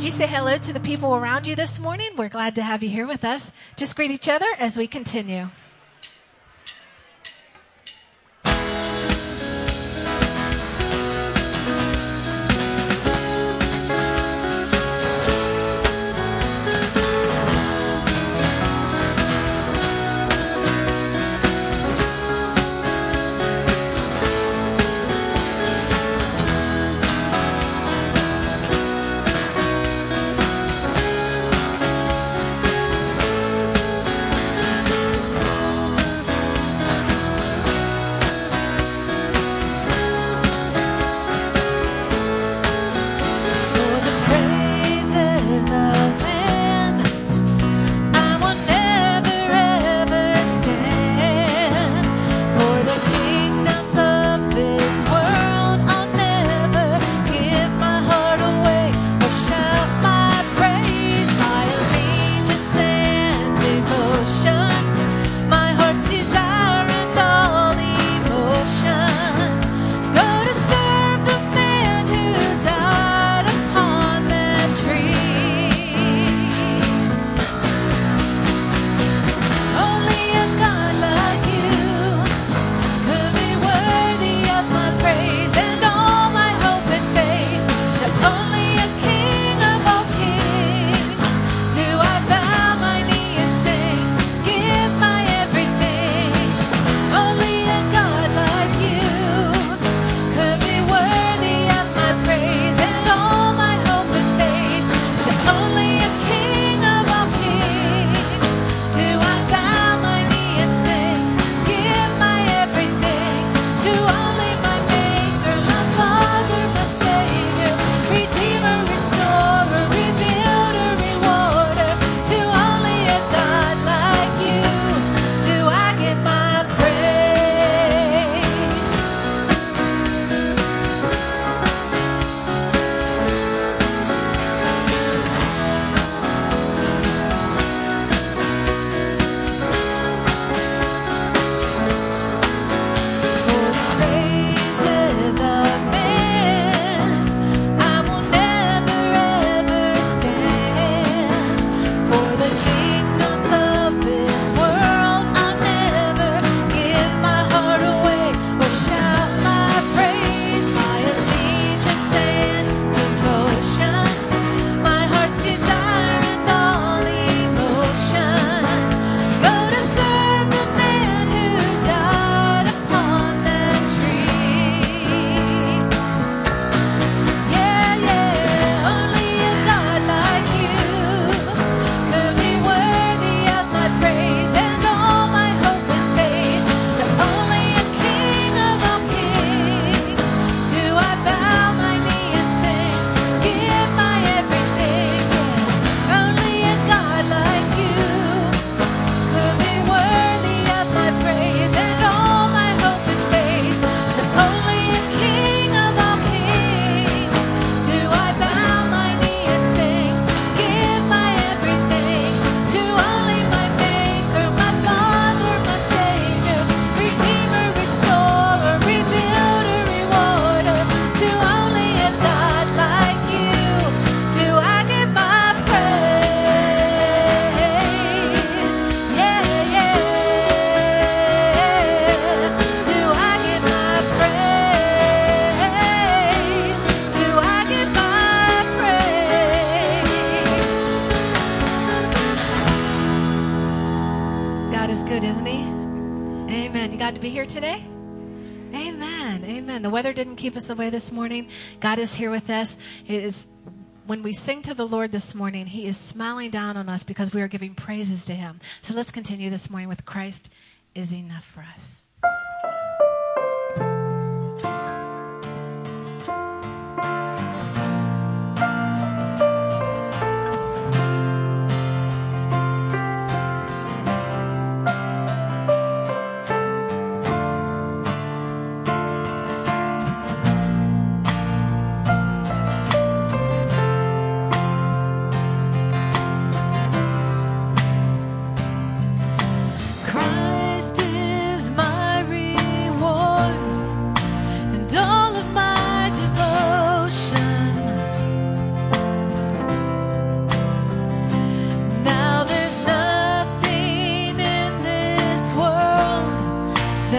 Would you say hello to the people around you this morning? We're glad to have you here with us. Just greet each other as we continue. us away this morning. God is here with us. It is when we sing to the Lord this morning, He is smiling down on us because we are giving praises to Him. So let's continue this morning with Christ is enough for us.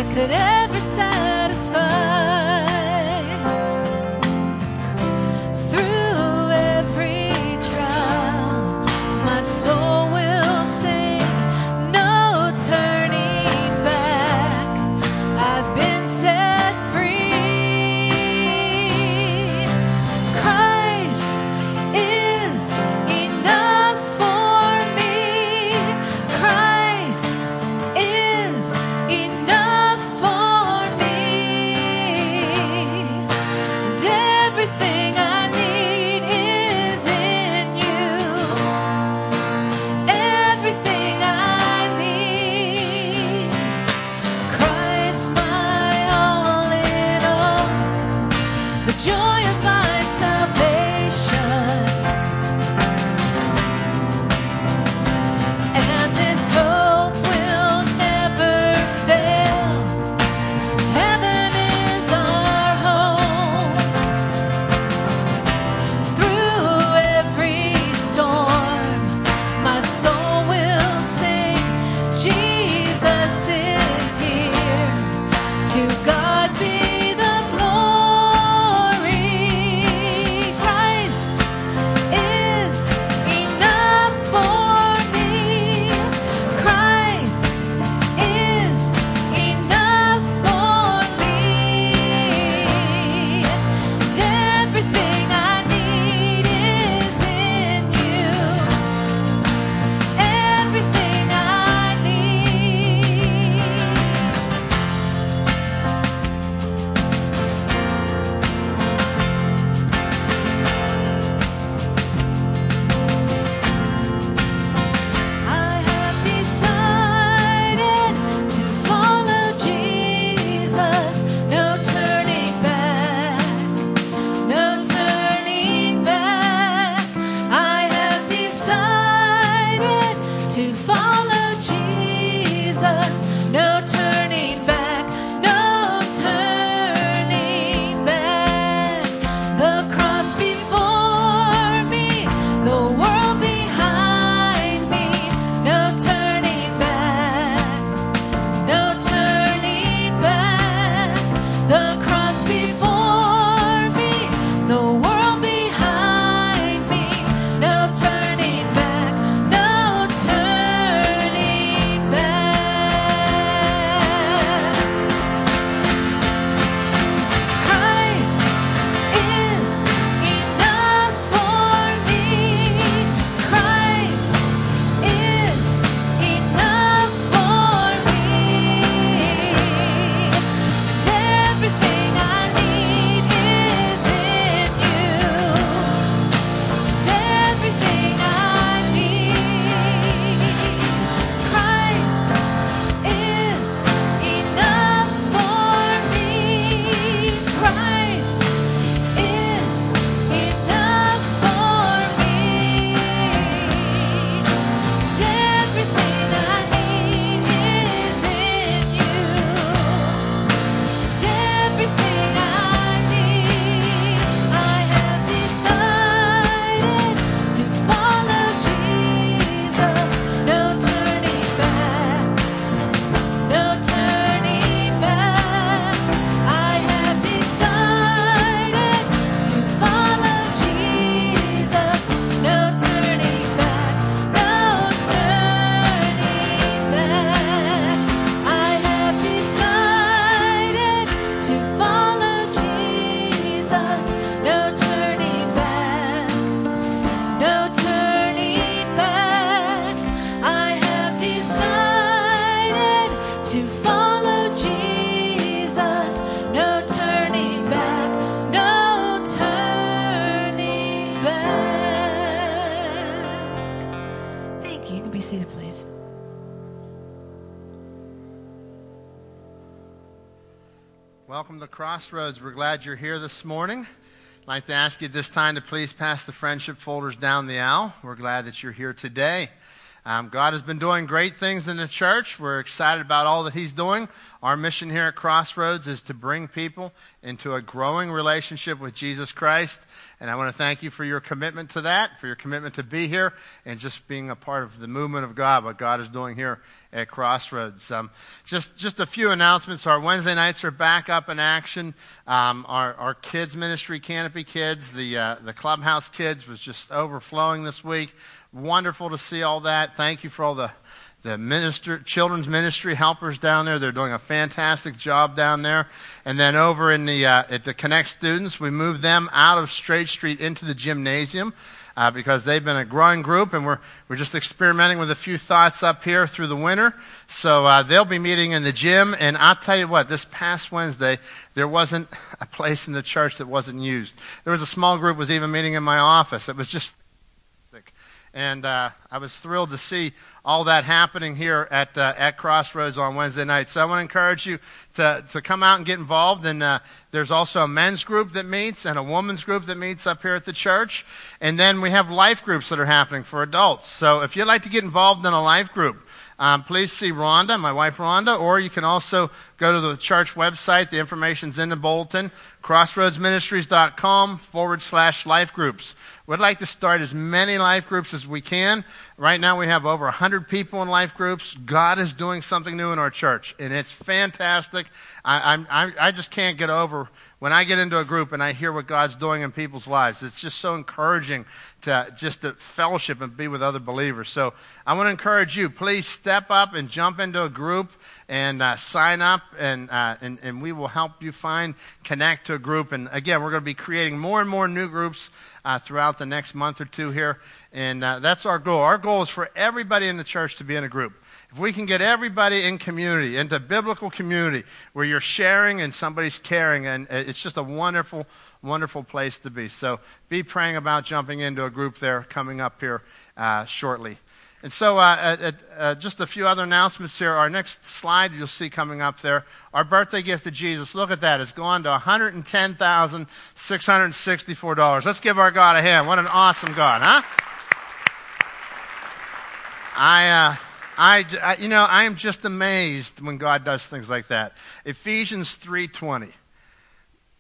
I could ever say. Crossroads. We're glad you're here this morning. I'd like to ask you this time to please pass the friendship folders down the aisle. We're glad that you're here today. Um, God has been doing great things in the church. We're excited about all that He's doing. Our mission here at Crossroads is to bring people into a growing relationship with Jesus Christ. And I want to thank you for your commitment to that, for your commitment to be here, and just being a part of the movement of God, what God is doing here at Crossroads. Um, just, just a few announcements. Our Wednesday nights are back up in action. Um, our, our kids ministry, Canopy Kids, the, uh, the Clubhouse Kids was just overflowing this week. Wonderful to see all that. Thank you for all the, the minister, children's ministry helpers down there. They're doing a fantastic job down there. And then over in the, uh, at the Connect students, we moved them out of Straight Street into the gymnasium. Uh, because they've been a growing group and we're, we're just experimenting with a few thoughts up here through the winter. So uh, they'll be meeting in the gym. And I'll tell you what, this past Wednesday, there wasn't a place in the church that wasn't used. There was a small group was even meeting in my office. It was just and uh, I was thrilled to see all that happening here at, uh, at Crossroads on Wednesday night. So I want to encourage you to, to come out and get involved. And uh, there's also a men's group that meets and a women's group that meets up here at the church. And then we have life groups that are happening for adults. So if you'd like to get involved in a life group, um, please see Rhonda, my wife Rhonda, or you can also go to the church website. The information's in the bulletin, crossroadsministries.com forward slash life groups. We'd like to start as many life groups as we can. Right now we have over 100 people in life groups. God is doing something new in our church, and it's fantastic. I, I, I just can't get over when I get into a group and I hear what God's doing in people's lives. It's just so encouraging to just to fellowship and be with other believers. So I want to encourage you, please step up and jump into a group and uh, sign up, and, uh, and, and we will help you find, connect to a group. And again, we're going to be creating more and more new groups uh, throughout the next month or two here. And uh, that's our goal. Our goal is for everybody in the church to be in a group. If we can get everybody in community, into biblical community, where you're sharing and somebody's caring, and it's just a wonderful, wonderful place to be. So be praying about jumping into a group there coming up here uh, shortly. And so, uh, uh, uh, just a few other announcements here. Our next slide you'll see coming up there. Our birthday gift to Jesus. Look at that. It's gone to $110,664. Let's give our God a hand. What an awesome God, huh? I, uh, I, I, you know, I am just amazed when God does things like that. Ephesians 3:20.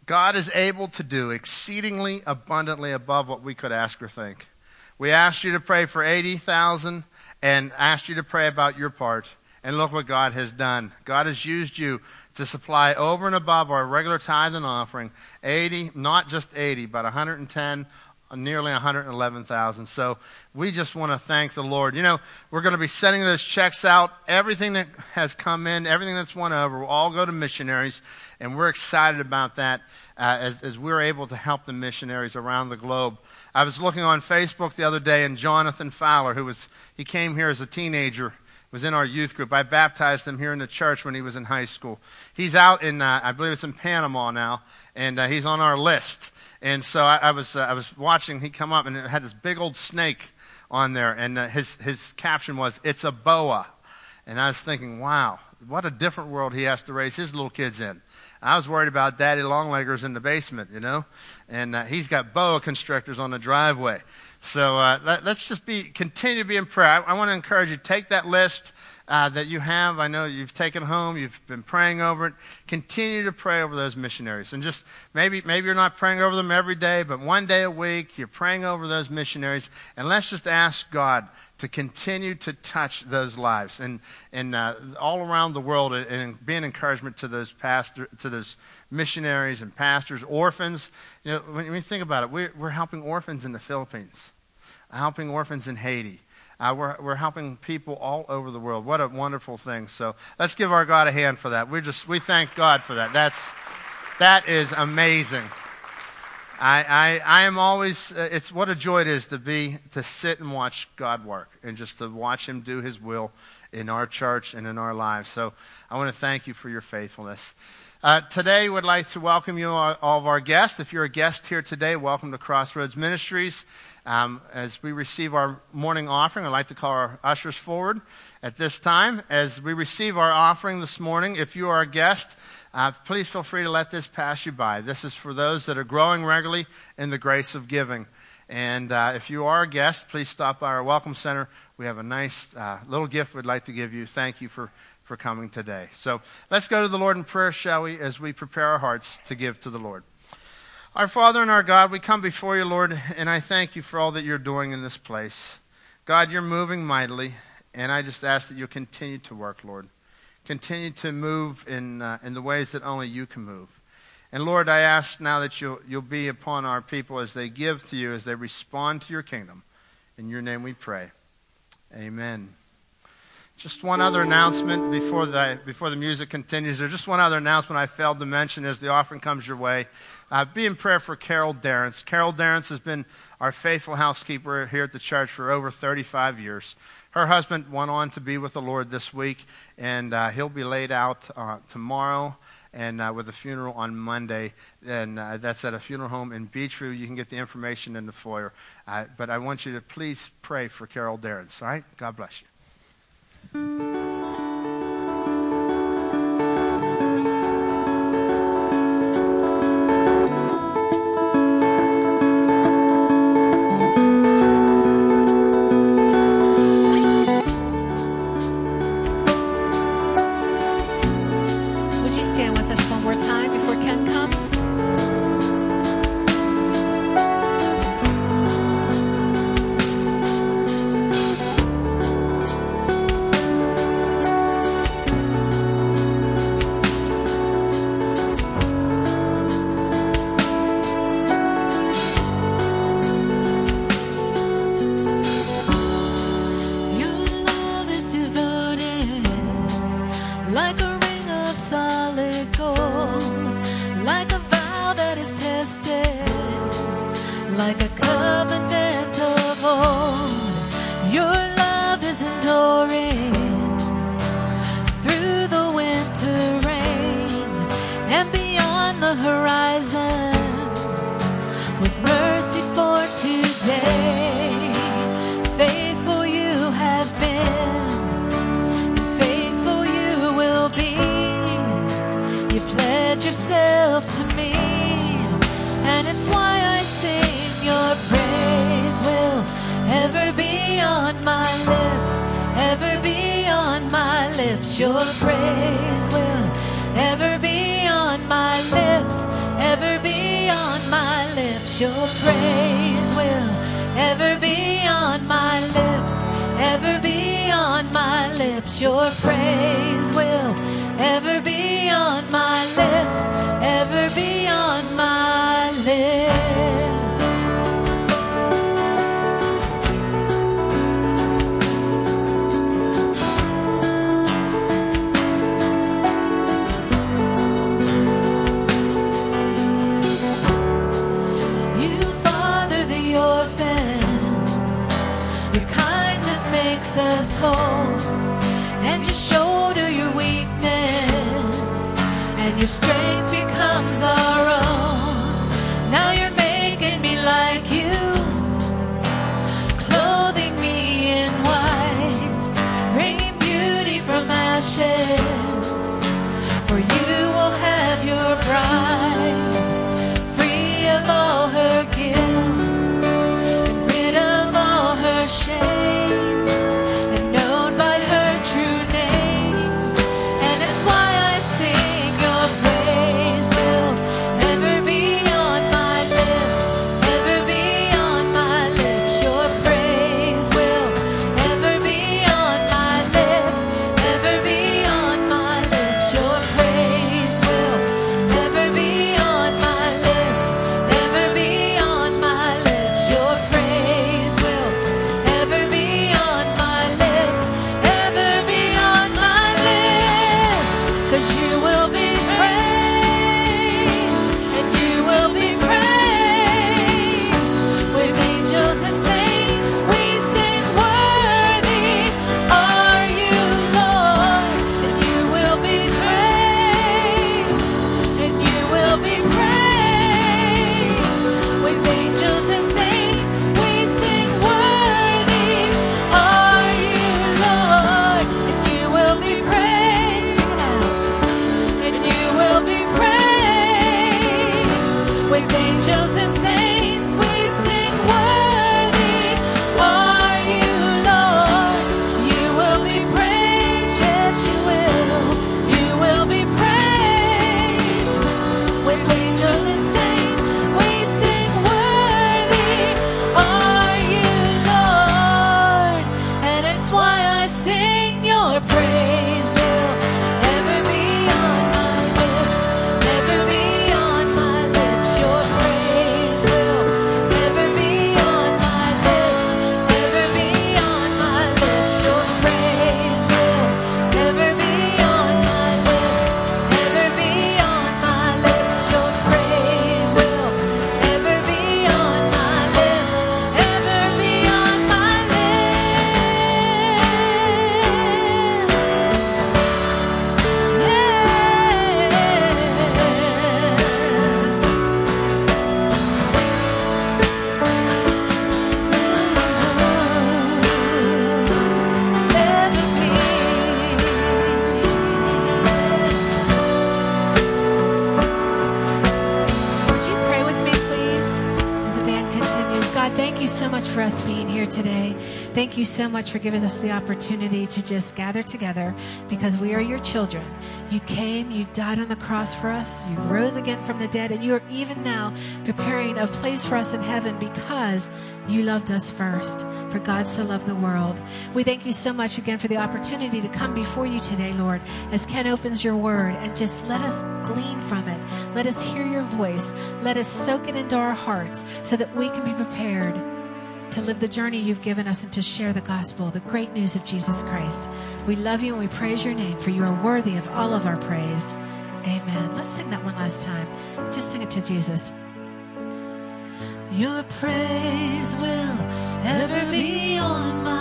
God is able to do exceedingly abundantly above what we could ask or think. We asked you to pray for 80,000 and asked you to pray about your part. And look what God has done. God has used you to supply over and above our regular tithe and offering 80, not just 80, but 110, nearly 111,000. So we just want to thank the Lord. You know, we're going to be sending those checks out. Everything that has come in, everything that's won over, will all go to missionaries. And we're excited about that uh, as, as we're able to help the missionaries around the globe. I was looking on Facebook the other day, and Jonathan Fowler, who was, he came here as a teenager, was in our youth group. I baptized him here in the church when he was in high school. He's out in, uh, I believe it's in Panama now, and uh, he's on our list. And so I, I was, uh, I was watching, he come up, and it had this big old snake on there, and uh, his, his caption was, It's a boa. And I was thinking, wow, what a different world he has to raise his little kids in. I was worried about Daddy Longleggers in the basement, you know, and uh, he's got boa constrictors on the driveway. So uh, let, us just be continue to be in prayer. I, I want to encourage you take that list uh, that you have. I know you've taken home. You've been praying over it. Continue to pray over those missionaries, and just maybe maybe you're not praying over them every day, but one day a week you're praying over those missionaries, and let's just ask God to continue to touch those lives and, and uh, all around the world and, be an encouragement to those pastor, to those missionaries and pastors, orphans. You know, when you think about it, we're, we're helping orphans in the Philippines, helping orphans in Haiti. Uh, we're, we're helping people all over the world. What a wonderful thing. So let's give our God a hand for that. We just, we thank God for that. That's, that is amazing. I, I, I am always, uh, it's what a joy it is to be, to sit and watch God work and just to watch Him do His will in our church and in our lives. So I want to thank you for your faithfulness. Uh, today, we'd like to welcome you, all, all, of our guests. If you're a guest here today, welcome to Crossroads Ministries. Um, as we receive our morning offering, I'd like to call our ushers forward at this time. As we receive our offering this morning, if you are a guest, uh, please feel free to let this pass you by. This is for those that are growing regularly in the grace of giving. And uh, if you are a guest, please stop by our Welcome Center. We have a nice uh, little gift we'd like to give you. Thank you for, for coming today. So let's go to the Lord in prayer, shall we, as we prepare our hearts to give to the Lord. Our Father and our God, we come before you, Lord, and I thank you for all that you're doing in this place. God, you're moving mightily, and I just ask that you'll continue to work, Lord. Continue to move in, uh, in the ways that only you can move. And Lord, I ask now that you'll, you'll be upon our people as they give to you, as they respond to your kingdom. In your name we pray. Amen. Just one other announcement before the, before the music continues. There's just one other announcement I failed to mention as the offering comes your way. Uh, be in prayer for Carol Darrence. Carol Darrence has been our faithful housekeeper here at the church for over 35 years. Her husband went on to be with the Lord this week, and uh, he'll be laid out uh, tomorrow and uh, with a funeral on Monday. And uh, that's at a funeral home in Beechview. You can get the information in the foyer. Uh, but I want you to please pray for Carol Darrence. All right? God bless you. Your your praise will ever be on my lips. So much for giving us the opportunity to just gather together because we are your children. You came, you died on the cross for us, you rose again from the dead, and you are even now preparing a place for us in heaven because you loved us first. For God so loved the world. We thank you so much again for the opportunity to come before you today, Lord, as Ken opens your word and just let us glean from it. Let us hear your voice. Let us soak it into our hearts so that we can be prepared to live the journey you've given us and to share the gospel, the great news of Jesus Christ. We love you and we praise your name, for you are worthy of all of our praise. Amen. Let's sing that one last time. Just sing it to Jesus. Your praise will ever be on my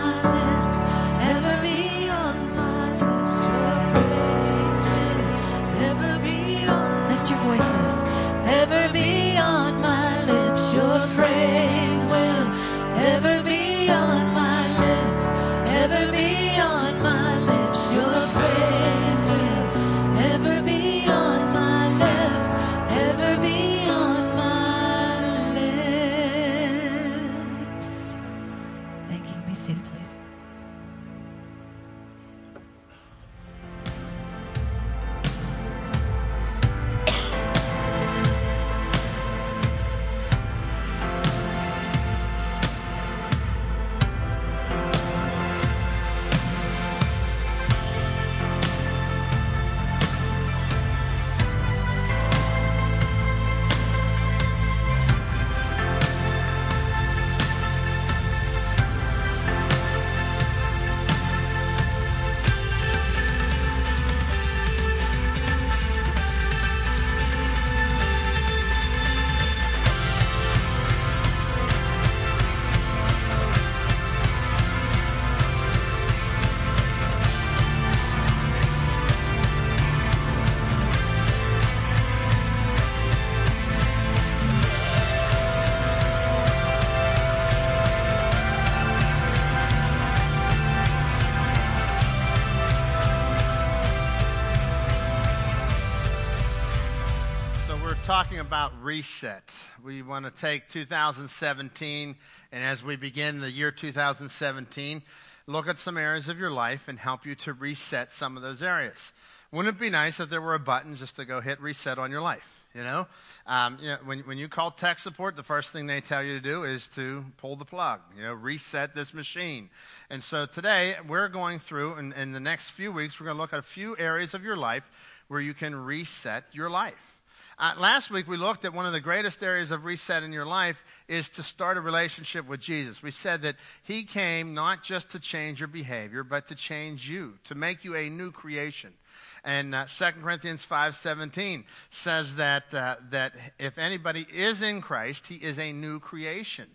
reset. We want to take 2017, and as we begin the year 2017, look at some areas of your life and help you to reset some of those areas. Wouldn't it be nice if there were a button just to go hit reset on your life? You know, um, you know when, when you call tech support, the first thing they tell you to do is to pull the plug, you know, reset this machine. And so today we're going through, and in the next few weeks, we're going to look at a few areas of your life where you can reset your life. Uh, last week we looked at one of the greatest areas of reset in your life is to start a relationship with Jesus. We said that he came not just to change your behavior, but to change you, to make you a new creation. And uh, 2 Corinthians 5:17 says that uh, that if anybody is in Christ, he is a new creation.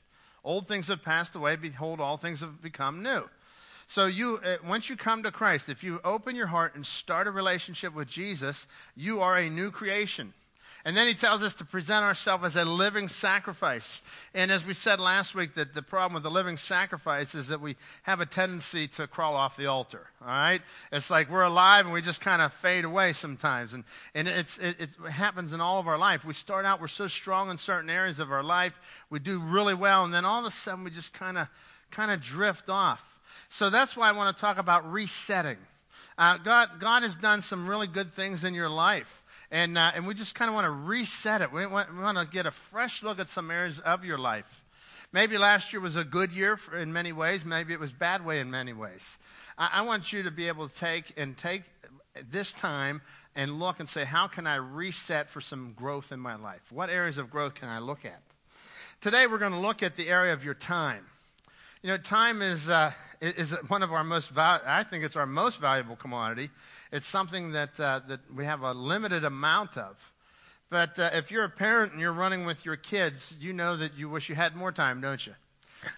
Old things have passed away; behold, all things have become new. So you, uh, once you come to Christ, if you open your heart and start a relationship with Jesus, you are a new creation. And then he tells us to present ourselves as a living sacrifice. And as we said last week, that the problem with the living sacrifice is that we have a tendency to crawl off the altar. All right? It's like we're alive and we just kind of fade away sometimes. And, and it's, it, it happens in all of our life. We start out, we're so strong in certain areas of our life, we do really well, and then all of a sudden we just kind of kind of drift off. So that's why I want to talk about resetting. Uh, God, God has done some really good things in your life. And, uh, and we just kind of want to reset it. We want, we want to get a fresh look at some areas of your life. Maybe last year was a good year for, in many ways. Maybe it was bad way in many ways. I, I want you to be able to take and take this time and look and say, how can I reset for some growth in my life? What areas of growth can I look at? Today we're going to look at the area of your time. You know, time is, uh, is one of our most, val- I think it's our most valuable commodity. It's something that, uh, that we have a limited amount of. But uh, if you're a parent and you're running with your kids, you know that you wish you had more time, don't you?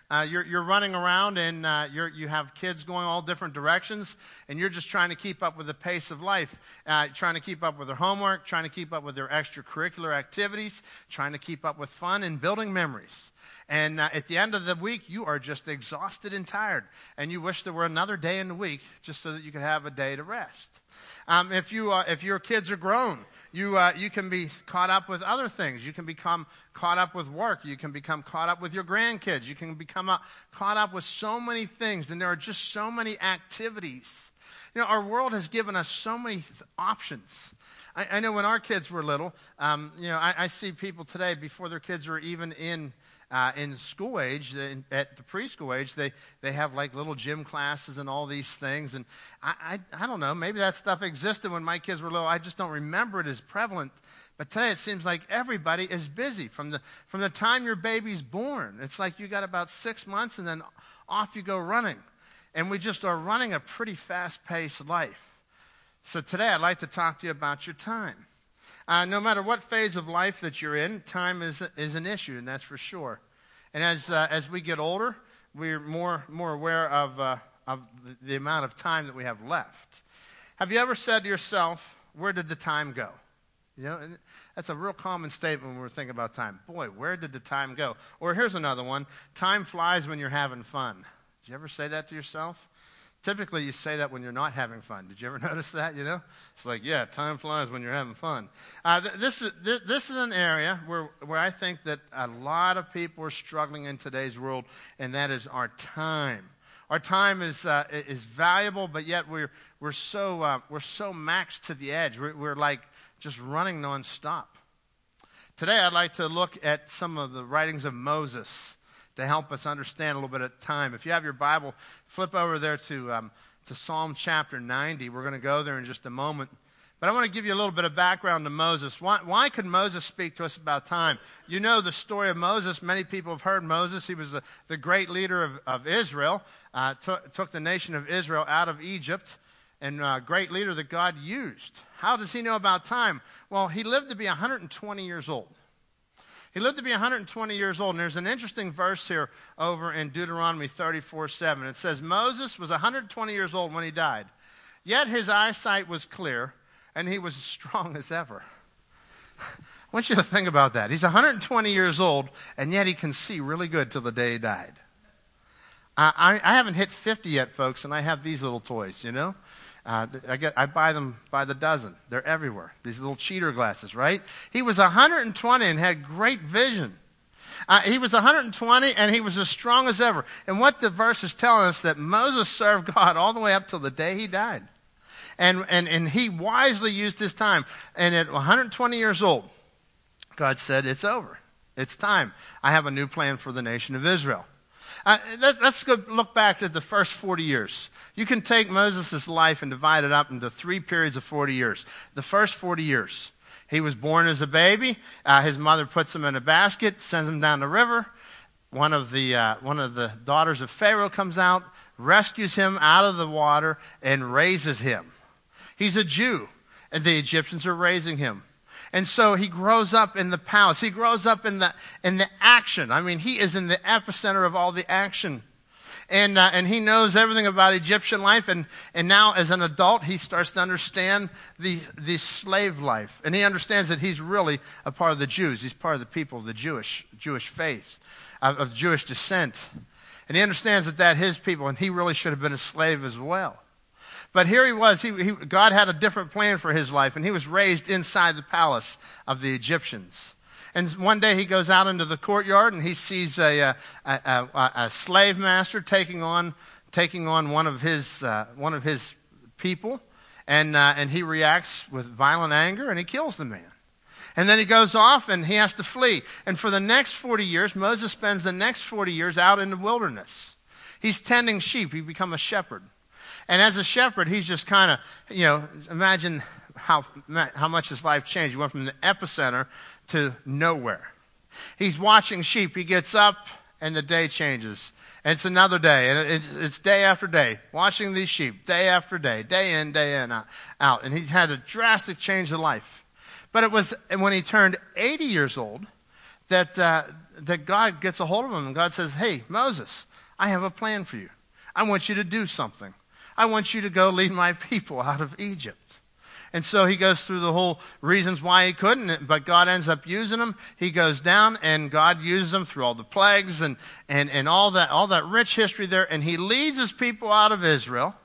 Uh, you're, you're running around and uh, you're, you have kids going all different directions, and you're just trying to keep up with the pace of life, uh, trying to keep up with their homework, trying to keep up with their extracurricular activities, trying to keep up with fun and building memories. And uh, at the end of the week, you are just exhausted and tired, and you wish there were another day in the week just so that you could have a day to rest. Um, if, you, uh, if your kids are grown, you, uh, you can be caught up with other things. You can become caught up with work. You can become caught up with your grandkids. You can become uh, caught up with so many things, and there are just so many activities. You know, our world has given us so many th- options. I, I, know when our kids were little, um, you know, I, I see people today before their kids were even in uh, in school age, at the preschool age, they, they have like little gym classes and all these things. And I, I, I don't know, maybe that stuff existed when my kids were little. I just don't remember it as prevalent. But today it seems like everybody is busy from the, from the time your baby's born. It's like you got about six months and then off you go running. And we just are running a pretty fast paced life. So today I'd like to talk to you about your time. Uh, no matter what phase of life that you're in, time is, is an issue, and that's for sure. And as, uh, as we get older, we're more, more aware of, uh, of the, amount of time that we have left. Have you ever said to yourself, where did the time go? You know, that's a real common statement when we're thinking about time. Boy, where did the time go? Or here's another one time flies when you're having fun. Did you ever say that to yourself? Typically, you say that when you're not having fun. Did you ever notice that? You know, it's like, yeah, time flies when you're having fun. Uh, th- this is th- this is an area where where I think that a lot of people are struggling in today's world, and that is our time. Our time is uh, is valuable, but yet we're we're so uh, we're so maxed to the edge. We're, we're like just running nonstop. Today, I'd like to look at some of the writings of Moses to help us understand a little bit of time. If you have your Bible, flip over there to, um, to Psalm chapter 90. We're going to go there in just a moment. But I want to give you a little bit of background to Moses. Why, why could Moses speak to us about time? You know the story of Moses. Many people have heard Moses. He was the, the great leader of, of Israel, uh, took, took the nation of Israel out of Egypt, and a uh, great leader that God used. How does he know about time? Well, he lived to be 120 years old. He lived to be 120 years old. And there's an interesting verse here over in Deuteronomy 34 7. It says, Moses was 120 years old when he died, yet his eyesight was clear, and he was as strong as ever. I want you to think about that. He's 120 years old, and yet he can see really good till the day he died. I, I, I haven't hit 50 yet, folks, and I have these little toys, you know? Uh, I, get, I buy them by the dozen. They're everywhere. These little cheater glasses, right? He was 120 and had great vision. Uh, he was 120 and he was as strong as ever. And what the verse is telling us that Moses served God all the way up till the day he died. And, and, and he wisely used his time. And at 120 years old, God said, It's over. It's time. I have a new plan for the nation of Israel. Let, us go look back at the first 40 years. You can take Moses' life and divide it up into three periods of 40 years. The first 40 years, he was born as a baby. Uh, his mother puts him in a basket, sends him down the river. One of the, uh, one of the daughters of Pharaoh comes out, rescues him out of the water, and raises him. He's a Jew, and the Egyptians are raising him. And so he grows up in the palace. He grows up in the, in the action. I mean, he is in the epicenter of all the action. And, uh, and he knows everything about Egyptian life. And, and now, as an adult, he starts to understand the, the slave life. And he understands that he's really a part of the Jews. He's part of the people of the Jewish, Jewish faith, of, of Jewish descent. And he understands that that his people, and he really should have been a slave as well. But here he was. He, he, God had a different plan for his life, and he was raised inside the palace of the Egyptians. And one day he goes out into the courtyard and he sees a, a, a, a slave master taking on, taking on one of his, uh, one of his people. And, uh, and he reacts with violent anger and he kills the man. And then he goes off and he has to flee. And for the next 40 years, Moses spends the next 40 years out in the wilderness. He's tending sheep. He becomes a shepherd. And as a shepherd, he's just kind of, you know, imagine how, how much his life changed. He went from the epicenter to nowhere. He's watching sheep. He gets up and the day changes. And it's another day. And it's, it's day after day, watching these sheep, day after day, day in, day in, out. And he had a drastic change of life. But it was when he turned 80 years old that, uh, that God gets a hold of him and God says, Hey, Moses, I have a plan for you. I want you to do something. I want you to go lead my people out of Egypt. And so he goes through the whole reasons why he couldn't, but God ends up using him. He goes down and God uses him through all the plagues and, and, and all that, all that rich history there. And he leads his people out of Israel.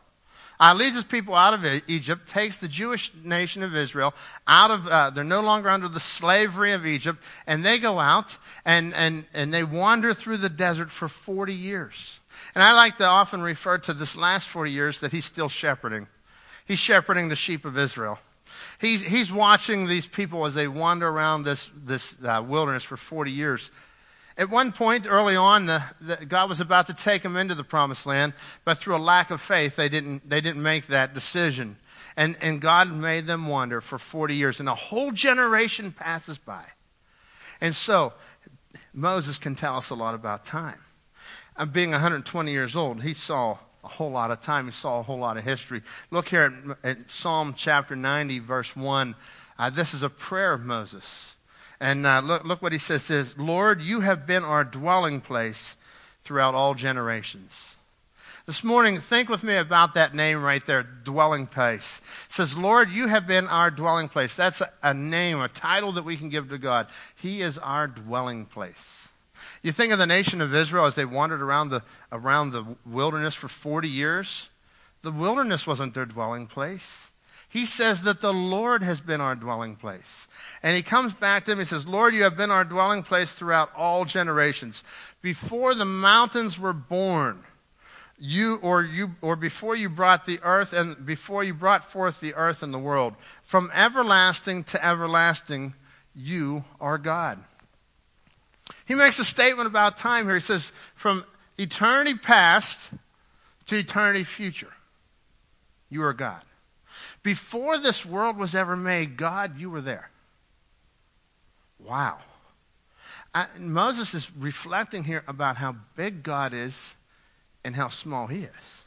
Uh, leads his people out of Egypt, takes the Jewish nation of Israel out of, uh, they're no longer under the slavery of Egypt, and they go out and, and, and they wander through the desert for 40 years. And I like to often refer to this last 40 years that he's still shepherding. He's shepherding the sheep of Israel. He's, he's watching these people as they wander around this, this uh, wilderness for 40 years. At one point early on, the, the, God was about to take them into the promised land, but through a lack of faith, they didn't, they didn't make that decision. And, and God made them wander for 40 years, and a whole generation passes by. And so, Moses can tell us a lot about time. Uh, being 120 years old, he saw a whole lot of time. He saw a whole lot of history. Look here at, at Psalm chapter 90, verse 1. Uh, this is a prayer of Moses. And uh, look, look what he says, says, Lord, you have been our dwelling place throughout all generations. This morning, think with me about that name right there, dwelling place. It says, Lord, you have been our dwelling place. That's a, a name, a title that we can give to God. He is our dwelling place. You think of the nation of Israel as they wandered around the, around the wilderness for 40 years. The wilderness wasn't their dwelling place. He says that the Lord has been our dwelling place. And he comes back to him. He says, Lord, you have been our dwelling place throughout all generations. Before the mountains were born, you or you or before you brought the earth and before you brought forth the earth and the world, from everlasting to everlasting, you are God. He makes a statement about time here. He says, from eternity past to eternity future, you are God. Before this world was ever made, God, you were there. Wow. I, Moses is reflecting here about how big God is and how small he is.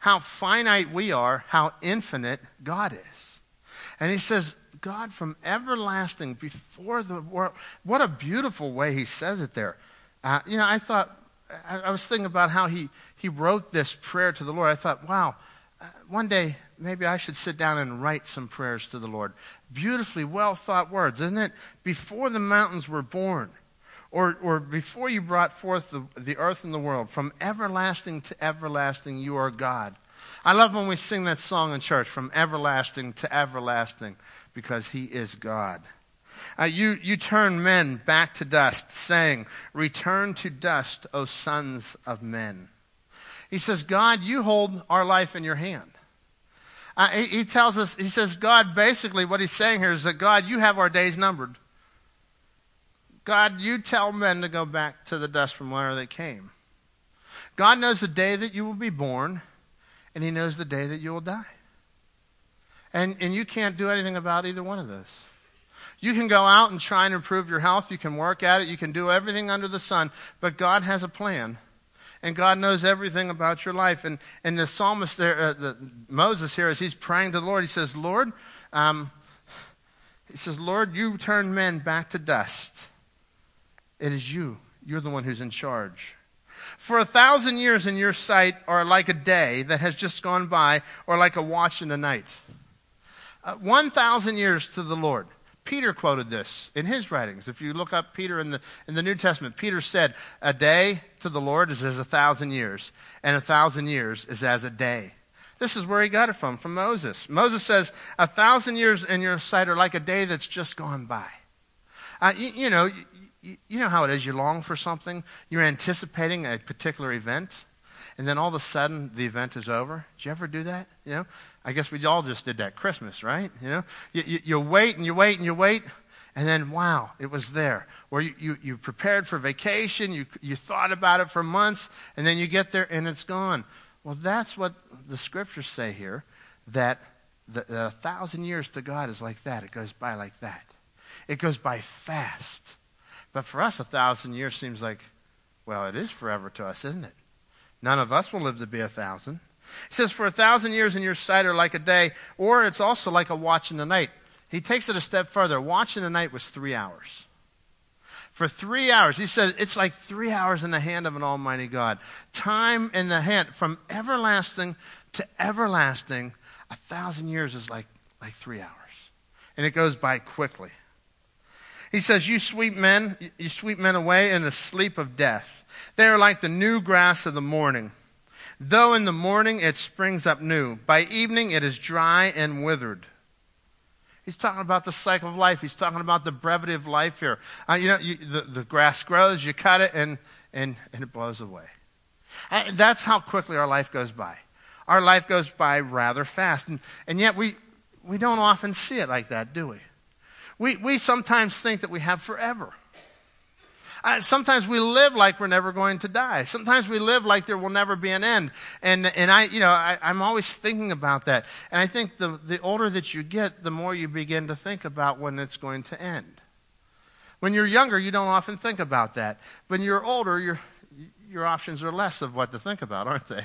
How finite we are, how infinite God is. And he says, God from everlasting before the world. What a beautiful way he says it there. Uh, you know, I thought, I, I, was thinking about how he, he wrote this prayer to the Lord. I thought, wow, uh, one day maybe I should sit down and write some prayers to the Lord. Beautifully well thought words, isn't it? Before the mountains were born, or, or before you brought forth the, the earth and the world, from everlasting to everlasting, you are God. I love when we sing that song in church, from everlasting to everlasting because he is God. Uh, you, you turn men back to dust, saying, Return to dust, O sons of men. He says, God, you hold our life in your hand. Uh, he, he tells us, he says, God, basically, what he's saying here is that, God, you have our days numbered. God, you tell men to go back to the dust from where they came. God knows the day that you will be born, and he knows the day that you will die. And, and you can't do anything about either one of those. You can go out and try and improve your health. You can work at it. You can do everything under the sun. But God has a plan. And God knows everything about your life. And, and the psalmist there, uh, the, Moses here, as he's praying to the Lord, he says, Lord, um, he says, Lord, you turn men back to dust. It is you. You're the one who's in charge. For a thousand years in your sight are like a day that has just gone by, or like a watch in the night. Uh, 1,000 years to the Lord. Peter quoted this in his writings. If you look up Peter in the, in the New Testament, Peter said, A day to the Lord is as a thousand years, and a thousand years is as a day. This is where he got it from, from Moses. Moses says, A thousand years in your sight are like a day that's just gone by. Uh, you, you, know, you, you know how it is. You long for something, you're anticipating a particular event, and then all of a sudden the event is over. Did you ever do that? You know, I guess we all just did that Christmas, right? You know, you, you, you wait and you wait and you wait, And then, wow, it was there. Or you, you, you prepared for vacation, you, you thought about it for months, and then you get there and it's gone. Well, that's what the scriptures say here that the, the, a thousand years to God is like that. It goes by like that. It goes by fast. But for us, a thousand years seems like, well, it is forever to us, isn't it? None of us will live to be a thousand. He says, For a thousand years in your sight are like a day, or it's also like a watch in the night. He takes it a step further. Watch in the night was three hours. For three hours, he said, it's like three hours in the hand of an almighty God. Time in the hand, from everlasting to everlasting, a thousand years is like, like three hours. And it goes by quickly. He says, You sweep men, you sweep men away in the sleep of death. They are like the new grass of the morning. Though in the morning it springs up new, by evening it is dry and withered. He's talking about the cycle of life. He's talking about the brevity of life here. Uh, you know, you, the, the grass grows, you cut it, and, and, and it blows away. And uh, that's how quickly our life goes by. Our life goes by rather fast. And, and yet we, we don't often see it like that, do we? We, we sometimes think that we have forever. Uh, sometimes we live like we're never going to die. Sometimes we live like there will never be an end. And, and I, you know, I, I'm always thinking about that. And I think the, the older that you get, the more you begin to think about when it's going to end. When you're younger, you don't often think about that. When you're older, your your options are less of what to think about, aren't they?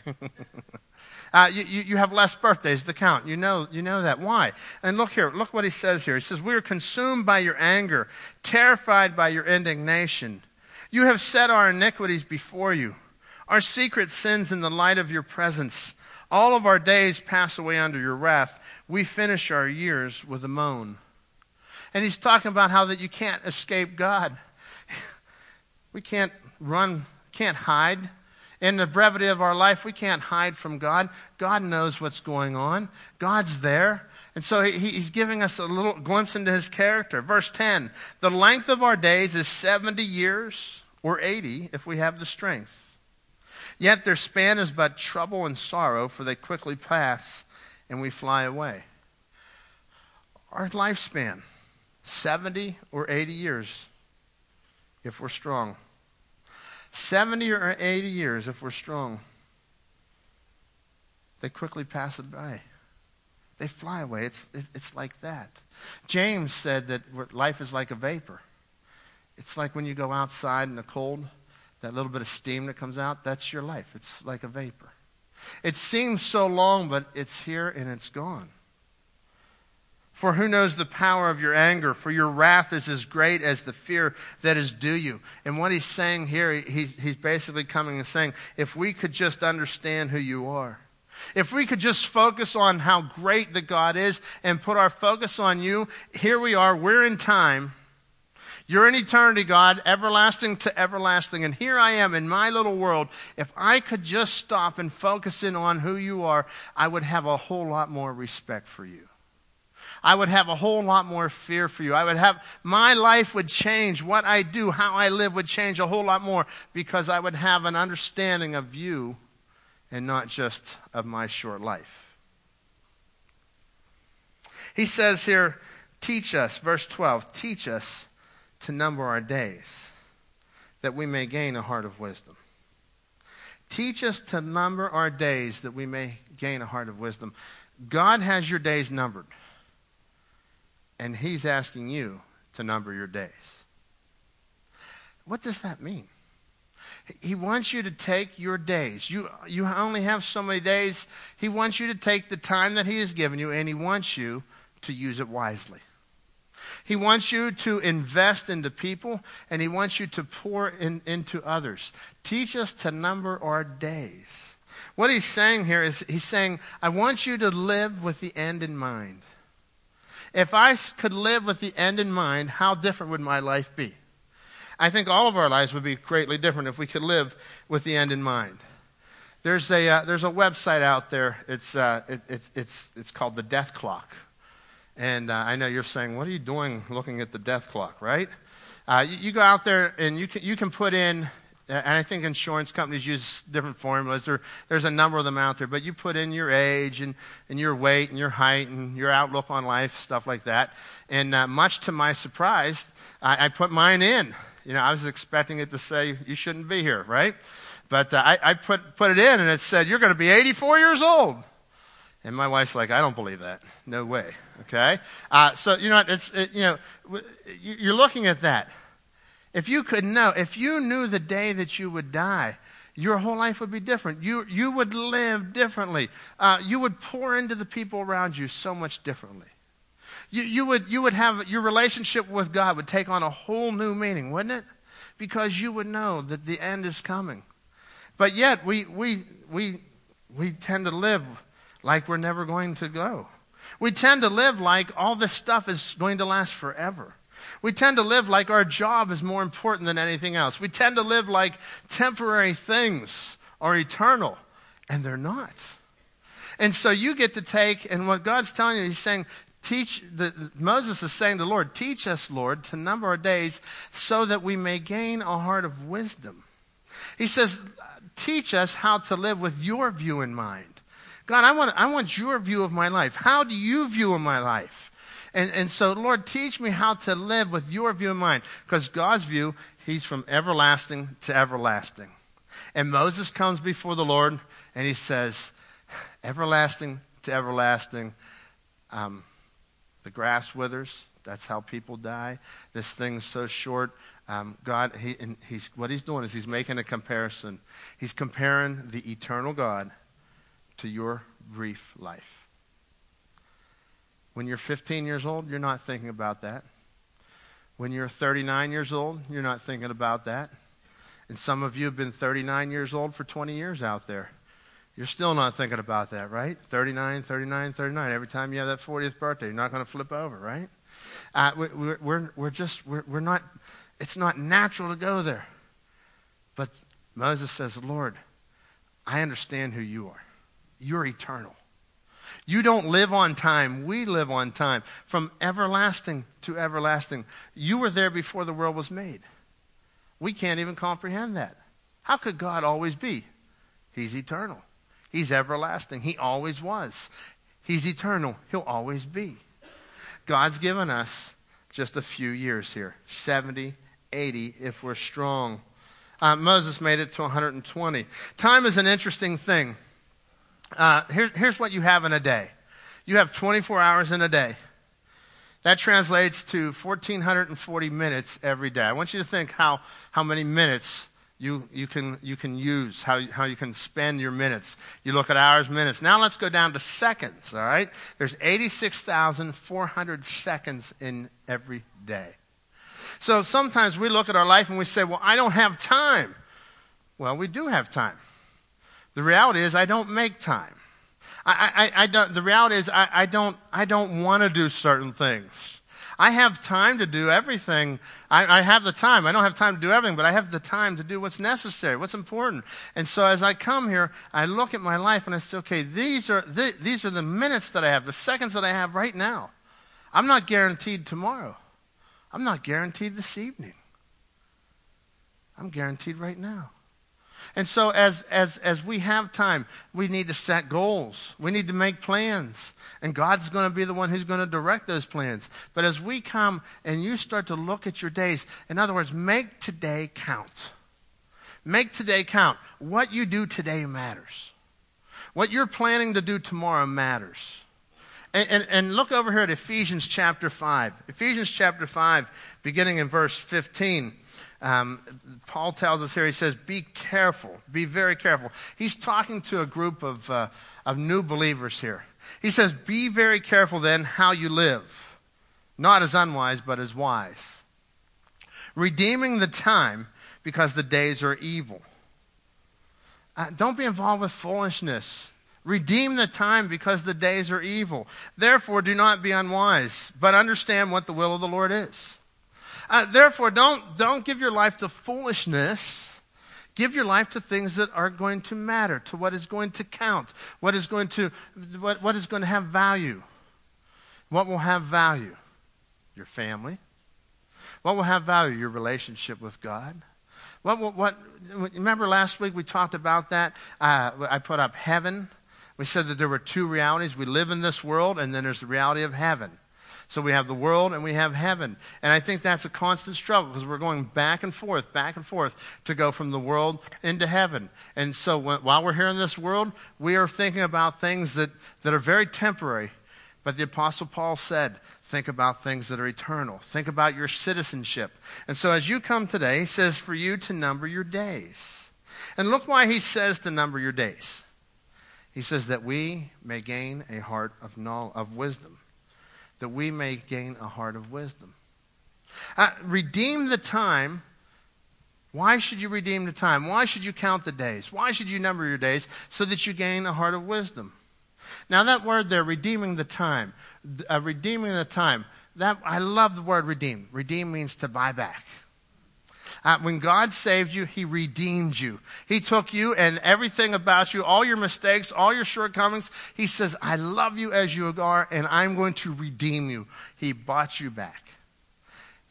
uh, you, you have less birthdays to count. You know, you know that. Why? And look here, look what he says here. He says, We are consumed by your anger, terrified by your indignation. You have set our iniquities before you, our secret sins in the light of your presence. All of our days pass away under your wrath. We finish our years with a moan. And he's talking about how that you can't escape God. we can't run, can't hide. In the brevity of our life, we can't hide from God. God knows what's going on. God's there. And so he, he's giving us a little glimpse into his character. Verse 10 The length of our days is 70 years or 80 if we have the strength. Yet their span is but trouble and sorrow, for they quickly pass and we fly away. Our lifespan, 70 or 80 years if we're strong. 70 or 80 years if we're strong. They quickly pass it by. They fly away. It's, it's like that. James said that life is like a vapor. It's like when you go outside in the cold, that little bit of steam that comes out, that's your life. It's like a vapor. It seems so long, but it's here and it's gone. For who knows the power of your anger? For your wrath is as great as the fear that is due you. And what he's saying here, he's, he's basically coming and saying, if we could just understand who you are, if we could just focus on how great the God is and put our focus on you, here we are, we're in time you're in eternity, God, everlasting to everlasting. And here I am in my little world. If I could just stop and focus in on who you are, I would have a whole lot more respect for you. I would have a whole lot more fear for you. I would have, my life would change. What I do, how I live would change a whole lot more because I would have an understanding of you and not just of my short life. He says here, teach us, verse 12, teach us to number our days, that we may gain a heart of wisdom. Teach us to number our days, that we may gain a heart of wisdom. God has your days numbered, and He's asking you to number your days. What does that mean? He wants you to take your days. You, you only have so many days. He wants you to take the time that He has given you, and He wants you to use it wisely. He wants you to invest into people and he wants you to pour in, into others. Teach us to number our days. What he's saying here is he's saying, I want you to live with the end in mind. If I could live with the end in mind, how different would my life be? I think all of our lives would be greatly different if we could live with the end in mind. There's a, uh, there's a website out there. It's, uh, it, it's, it's, it's called the Death Clock. And uh, I know you're saying, what are you doing looking at the death clock, right? Uh, you, you, go out there and you can, you can put in and I think insurance companies use different formulas. There, there's a number of them out there, but you put in your age and, and your weight and your height and your outlook on life, stuff like that. And uh, much to my surprise, I, I, put mine in. You know, I was expecting it to say, you shouldn't be here, right? But uh, I, I put, put it in and it said, you're going to be 84 years old. And my wife's like, I don't believe that. No way. Okay? Uh, so, you know, it's, it, you know, you're looking at that. If you could know, if you knew the day that you would die, your whole life would be different. You, you would live differently. Uh, you would pour into the people around you so much differently. You, you, would, you would have your relationship with God would take on a whole new meaning, wouldn't it? Because you would know that the end is coming. But yet, we, we, we, we tend to live like we're never going to go. We tend to live like all this stuff is going to last forever. We tend to live like our job is more important than anything else. We tend to live like temporary things are eternal, and they're not. And so you get to take, and what God's telling you, He's saying, teach, the, Moses is saying to the Lord, teach us, Lord, to number our days so that we may gain a heart of wisdom. He says, teach us how to live with your view in mind. God, I want, I want your view of my life. How do you view of my life? And, and so, Lord, teach me how to live with your view in mind. Because God's view, he's from everlasting to everlasting. And Moses comes before the Lord and he says, everlasting to everlasting. Um, the grass withers. That's how people die. This thing's so short. Um, God, he, he's, what he's doing is he's making a comparison. He's comparing the eternal God to your brief life. When you're 15 years old, you're not thinking about that. When you're 39 years old, you're not thinking about that. And some of you have been 39 years old for 20 years out there. You're still not thinking about that, right? 39, 39, 39. Every time you have that 40th birthday, you're not going to flip over, right? Uh, we're, we're, we're just, we're, we're not, it's not natural to go there. But Moses says, Lord, I understand who you are. You're eternal. You don't live on time. We live on time. From everlasting to everlasting. You were there before the world was made. We can't even comprehend that. How could God always be? He's eternal. He's everlasting. He always was. He's eternal. He'll always be. God's given us just a few years here 70, 80 if we're strong. Uh, Moses made it to 120. Time is an interesting thing. Uh, here, here's what you have in a day you have 24 hours in a day. That translates to 1,440 minutes every day. I want you to think how, how many minutes you, you, can, you can use, how, how you can spend your minutes. You look at hours, minutes. Now let's go down to seconds, all right? There's 86,400 seconds in every day. So sometimes we look at our life and we say, well, I don't have time. Well, we do have time. The reality is, I don't make time. I, I, I don't, the reality is, I, I don't, I don't want to do certain things. I have time to do everything. I, I, have the time. I don't have time to do everything, but I have the time to do what's necessary, what's important. And so as I come here, I look at my life and I say, okay, these are, the, these are the minutes that I have, the seconds that I have right now. I'm not guaranteed tomorrow. I'm not guaranteed this evening. I'm guaranteed right now. And so as, as, as we have time, we need to set goals. We need to make plans. And God's going to be the one who's going to direct those plans. But as we come and you start to look at your days, in other words, make today count. Make today count. What you do today matters. What you're planning to do tomorrow matters. And, and, and, look over here at Ephesians chapter 5. Ephesians chapter 5, beginning in verse 15. Um, Paul tells us here, he says, be careful, be very careful. He's talking to a group of, uh, of new believers here. He says, be very careful then how you live, not as unwise, but as wise. Redeeming the time because the days are evil. Uh, don't be involved with foolishness. Redeem the time because the days are evil. Therefore, do not be unwise, but understand what the will of the Lord is. Uh, therefore, don't, don't give your life to foolishness. Give your life to things that are going to matter, to what is going to count, what is going to, what, what is going to have value. What will have value? Your family. What will have value? Your relationship with God. What, what, what, remember last week we talked about that? Uh, I put up heaven. We said that there were two realities. We live in this world, and then there's the reality of heaven. So we have the world and we have heaven. And I think that's a constant struggle because we're going back and forth, back and forth to go from the world into heaven. And so when, while we're here in this world, we are thinking about things that, that are very temporary. But the Apostle Paul said, think about things that are eternal. Think about your citizenship. And so as you come today, he says for you to number your days. And look why he says to number your days. He says that we may gain a heart of, knowledge, of wisdom that we may gain a heart of wisdom. Uh, redeem the time. Why should you redeem the time? Why should you count the days? Why should you number your days? So that you gain a heart of wisdom. Now, that word there, redeeming the time, uh, redeeming the time, that, I love the word redeem. Redeem means to buy back. Uh, when God saved you, He redeemed you. He took you and everything about you, all your mistakes, all your shortcomings. He says, I love you as you are, and I'm going to redeem you. He bought you back.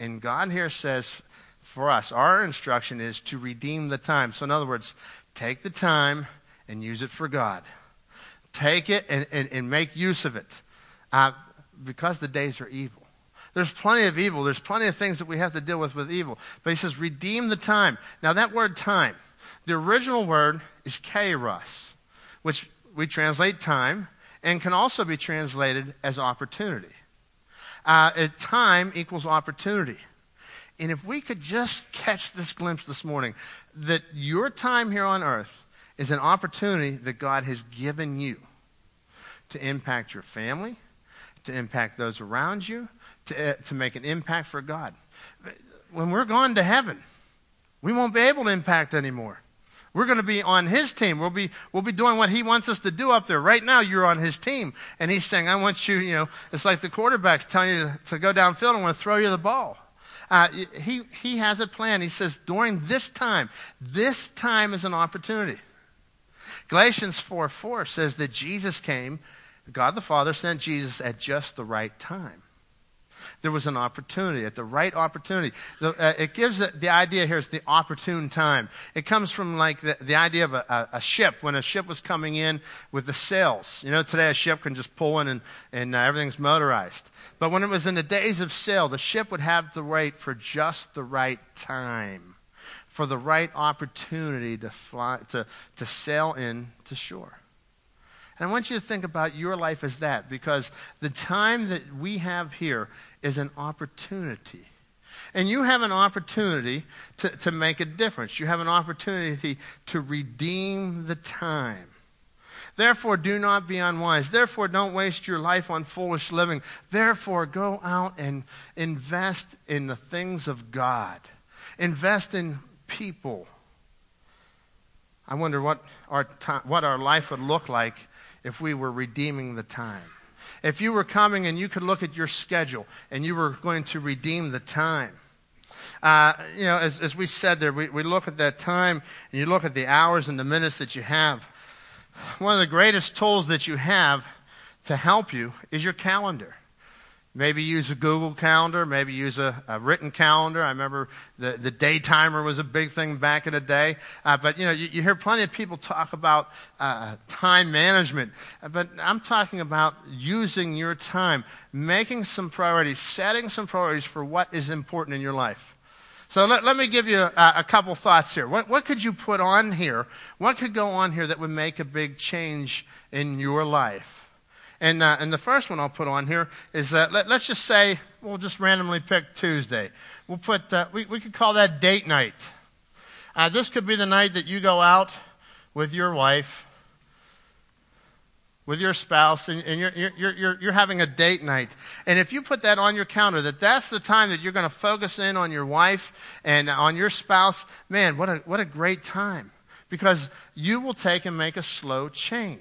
And God here says, for us, our instruction is to redeem the time. So, in other words, take the time and use it for God. Take it and, and, and make use of it uh, because the days are evil. There's plenty of evil. There's plenty of things that we have to deal with with evil. But he says, redeem the time. Now, that word time, the original word is kairos, which we translate time and can also be translated as opportunity. Uh, time equals opportunity. And if we could just catch this glimpse this morning that your time here on earth is an opportunity that God has given you to impact your family, to impact those around you, to, uh, to make an impact for God. When we're gone to heaven, we won't be able to impact anymore. We're going to be on his team. We'll be, we'll be doing what he wants us to do up there. Right now, you're on his team. And he's saying, I want you, you know, it's like the quarterback's telling you to, to go downfield. I want to throw you the ball. Uh, he, he has a plan. He says, during this time, this time is an opportunity. Galatians 4 4 says that Jesus came, God the Father sent Jesus at just the right time there was an opportunity, at the right opportunity. Uh, it gives the, the idea here is the opportune time. It comes from like the, the idea of a, a, a, ship, when a ship was coming in with the sails. You know, today a ship can just pull in and, and uh, everything's motorized. But when it was in the days of sail, the ship would have to wait for just the right time, for the right opportunity to, fly, to, to sail in to shore. And I want you to think about your life as that because the time that we have here is an opportunity. And you have an opportunity to, to make a difference. You have an opportunity to redeem the time. Therefore, do not be unwise. Therefore, don't waste your life on foolish living. Therefore, go out and invest in the things of God. Invest in people. I wonder what our, time, what our life would look like if we were redeeming the time. If you were coming and you could look at your schedule and you were going to redeem the time. Uh, you know, as, as we said there, we, we look at that time and you look at the hours and the minutes that you have. One of the greatest tools that you have to help you is your calendar. Maybe use a Google calendar, maybe use a, a, written calendar. I remember the, the day timer was a big thing back in the day. Uh, but, you know, you, you, hear plenty of people talk about uh, time management. Uh, but I'm talking about using your time, making some priorities, setting some priorities for what is important in your life. So let, let me give you a, a couple thoughts here. What, what could you put on here? What could go on here that would make a big change in your life? And, uh, and the first one I'll put on here is uh, let, us just say, we'll just randomly pick Tuesday. We'll put, uh, we, we could call that date night. Uh, this could be the night that you go out with your wife, with your spouse, and, and you're, you're, you're, you're having a date night. And if you put that on your calendar, that that's the time that you're going to focus in on your wife and on your spouse, man, what a, what a great time. Because you will take and make a slow change.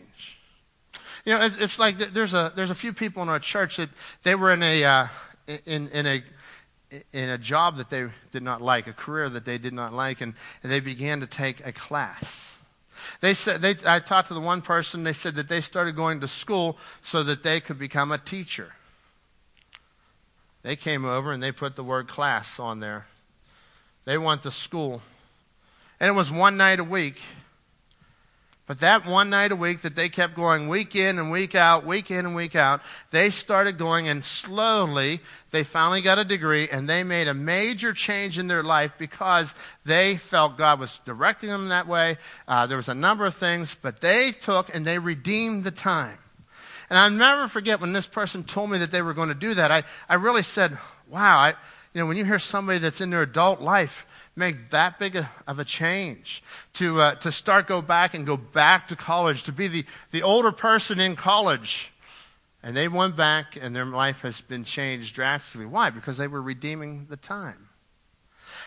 You know, it's, it's like there's a, there's a few people in our church that they were in a, uh, in, in a, in a job that they did not like, a career that they did not like, and, and they began to take a class. They said, they, I talked to the one person, they said that they started going to school so that they could become a teacher. They came over and they put the word class on there. They went to school And it was one night a week. But that one night a week that they kept going week in and week out, week in and week out, they started going and slowly they finally got a degree and they made a major change in their life because they felt God was directing them that way. Uh, there was a number of things, but they took and they redeemed the time. And I'll never forget when this person told me that they were going to do that. I, I really said, wow, I, you know, when you hear somebody that's in their adult life make that big of a change, to, uh, to start go back and go back to college, to be the, the older person in college. And they went back and their life has been changed drastically. Why? Because they were redeeming the time.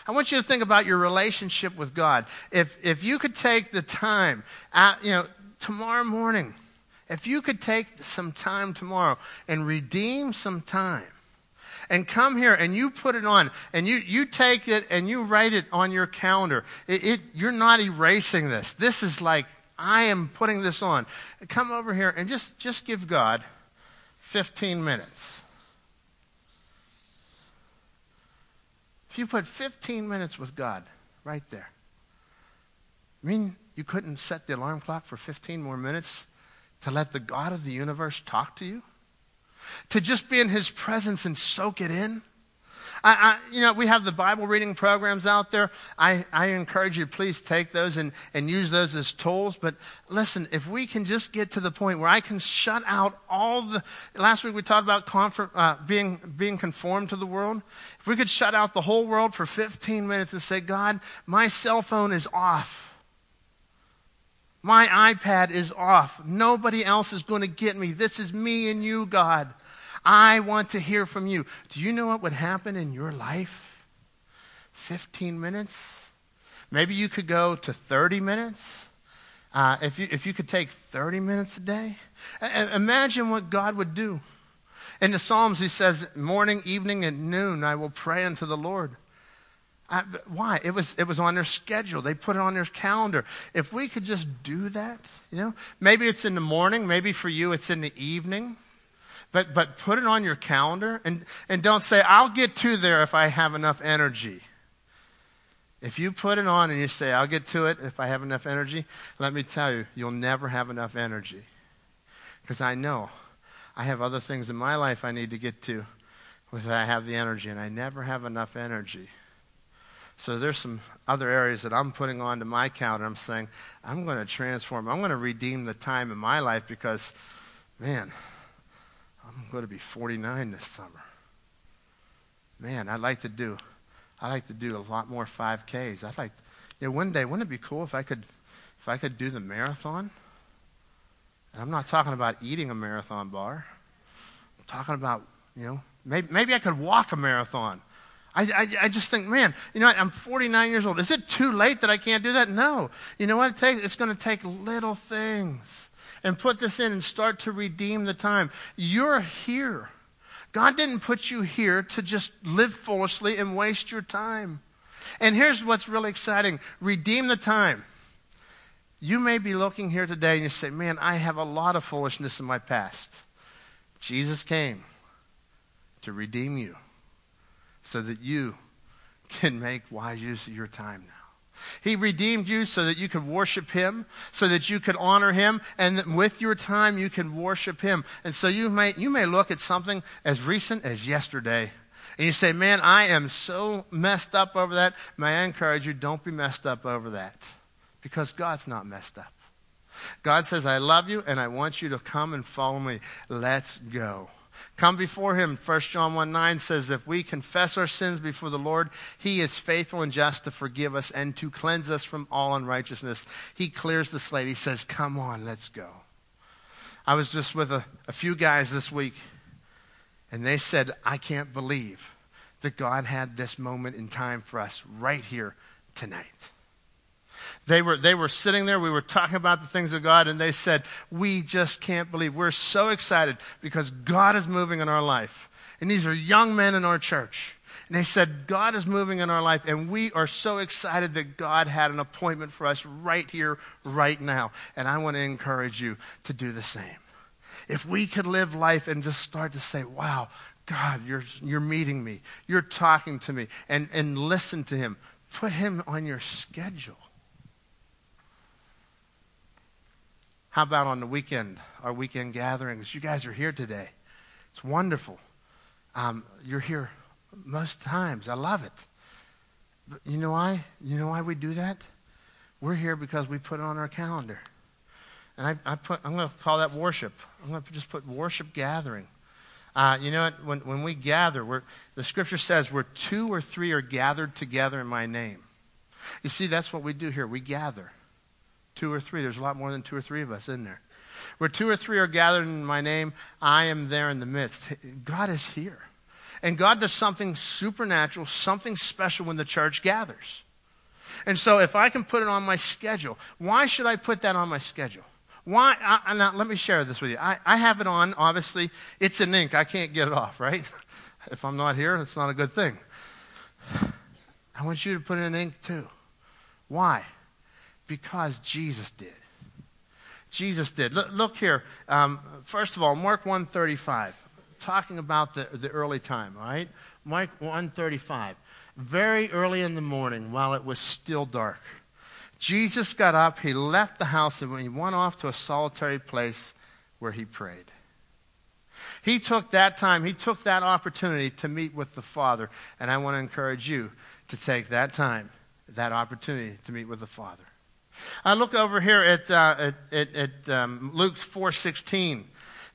I want you to think about your relationship with God. If, if you could take the time, at, you know, tomorrow morning, if you could take some time tomorrow and redeem some time, and come here and you put it on and you, you take it and you write it on your calendar. It, it, you're not erasing this. This is like, I am putting this on. Come over here and just, just give God 15 minutes. If you put 15 minutes with God right there, I mean you couldn't set the alarm clock for 15 more minutes to let the God of the universe talk to you? To just be in his presence and soak it in. I, I, you know, we have the Bible reading programs out there. I, I encourage you please take those and, and use those as tools. But listen, if we can just get to the point where I can shut out all the, last week we talked about comfort, uh, being, being conformed to the world. If we could shut out the whole world for 15 minutes and say, God, my cell phone is off. My iPad is off. Nobody else is going to get me. This is me and you, God. I want to hear from you. Do you know what would happen in your life? 15 minutes? Maybe you could go to 30 minutes. Uh, if, you, if you could take 30 minutes a day, imagine what God would do. In the Psalms, he says, Morning, evening, and noon, I will pray unto the Lord. Why? It was, it was on their schedule. They put it on their calendar. If we could just do that, you know, maybe it's in the morning, maybe for you it's in the evening, but, but put it on your calendar and, and don't say, I'll get to there if I have enough energy. If you put it on and you say, I'll get to it if I have enough energy, let me tell you, you'll never have enough energy. Because I know I have other things in my life I need to get to with I have the energy, and I never have enough energy. So there's some other areas that I'm putting onto my calendar. I'm saying, I'm going to transform. I'm going to redeem the time in my life because, man, I'm going to be 49 this summer. Man, I'd like to do, I'd like to do a lot more 5Ks. I'd like, you know, one day, wouldn't it be cool if I could, if I could do the marathon? And I'm not talking about eating a marathon bar. I'm talking about, you know, maybe, maybe I could walk a marathon. I, I, I, just think, man, you know what? I'm 49 years old. Is it too late that I can't do that? No. You know what it takes? It's going to take little things and put this in and start to redeem the time. You're here. God didn't put you here to just live foolishly and waste your time. And here's what's really exciting redeem the time. You may be looking here today and you say, man, I have a lot of foolishness in my past. Jesus came to redeem you so that you can make wise use of your time now. He redeemed you so that you could worship Him, so that you could honor Him, and with your time you can worship Him. And so you may, you may look at something as recent as yesterday, and you say, Man, I am so messed up over that. May I encourage you, don't be messed up over that, because God's not messed up. God says, I love you, and I want you to come and follow me. Let's go. Come before him. 1 John 1 9 says, If we confess our sins before the Lord, he is faithful and just to forgive us and to cleanse us from all unrighteousness. He clears the slate. He says, Come on, let's go. I was just with a, a few guys this week, and they said, I can't believe that God had this moment in time for us right here tonight. They were, they were sitting there. We were talking about the things of God, and they said, We just can't believe. We're so excited because God is moving in our life. And these are young men in our church. And they said, God is moving in our life, and we are so excited that God had an appointment for us right here, right now. And I want to encourage you to do the same. If we could live life and just start to say, wow, God, you're, you're meeting me, you're talking to me, and, and listen to Him, put Him on your schedule. How about on the weekend, our weekend gatherings? You guys are here today. It's wonderful. Um, you're here most times. I love it. But you know why? You know why we do that? We're here because we put it on our calendar. And I, I put, I'm going to call that worship. I'm going to just put worship gathering. Uh, you know what? When, when we gather, the scripture says where two or three are gathered together in my name. You see, that's what we do here. We gather. Two or three. There's a lot more than two or three of us in there. Where two or three are gathered in my name, I am there in the midst. God is here. And God does something supernatural, something special when the church gathers. And so if I can put it on my schedule, why should I put that on my schedule? Why? I, now, let me share this with you. I, I have it on, obviously. It's in ink. I can't get it off, right? if I'm not here, it's not a good thing. I want you to put it in ink too. Why? Because Jesus did. Jesus did. Look, look here. Um, first of all, Mark 135, talking about the, the early time, right? Mark 135. Very early in the morning, while it was still dark, Jesus got up, he left the house, and he went off to a solitary place where he prayed. He took that time, he took that opportunity to meet with the Father. And I want to encourage you to take that time, that opportunity to meet with the Father. I look over here at, uh, at, at, at um, Luke 4.16,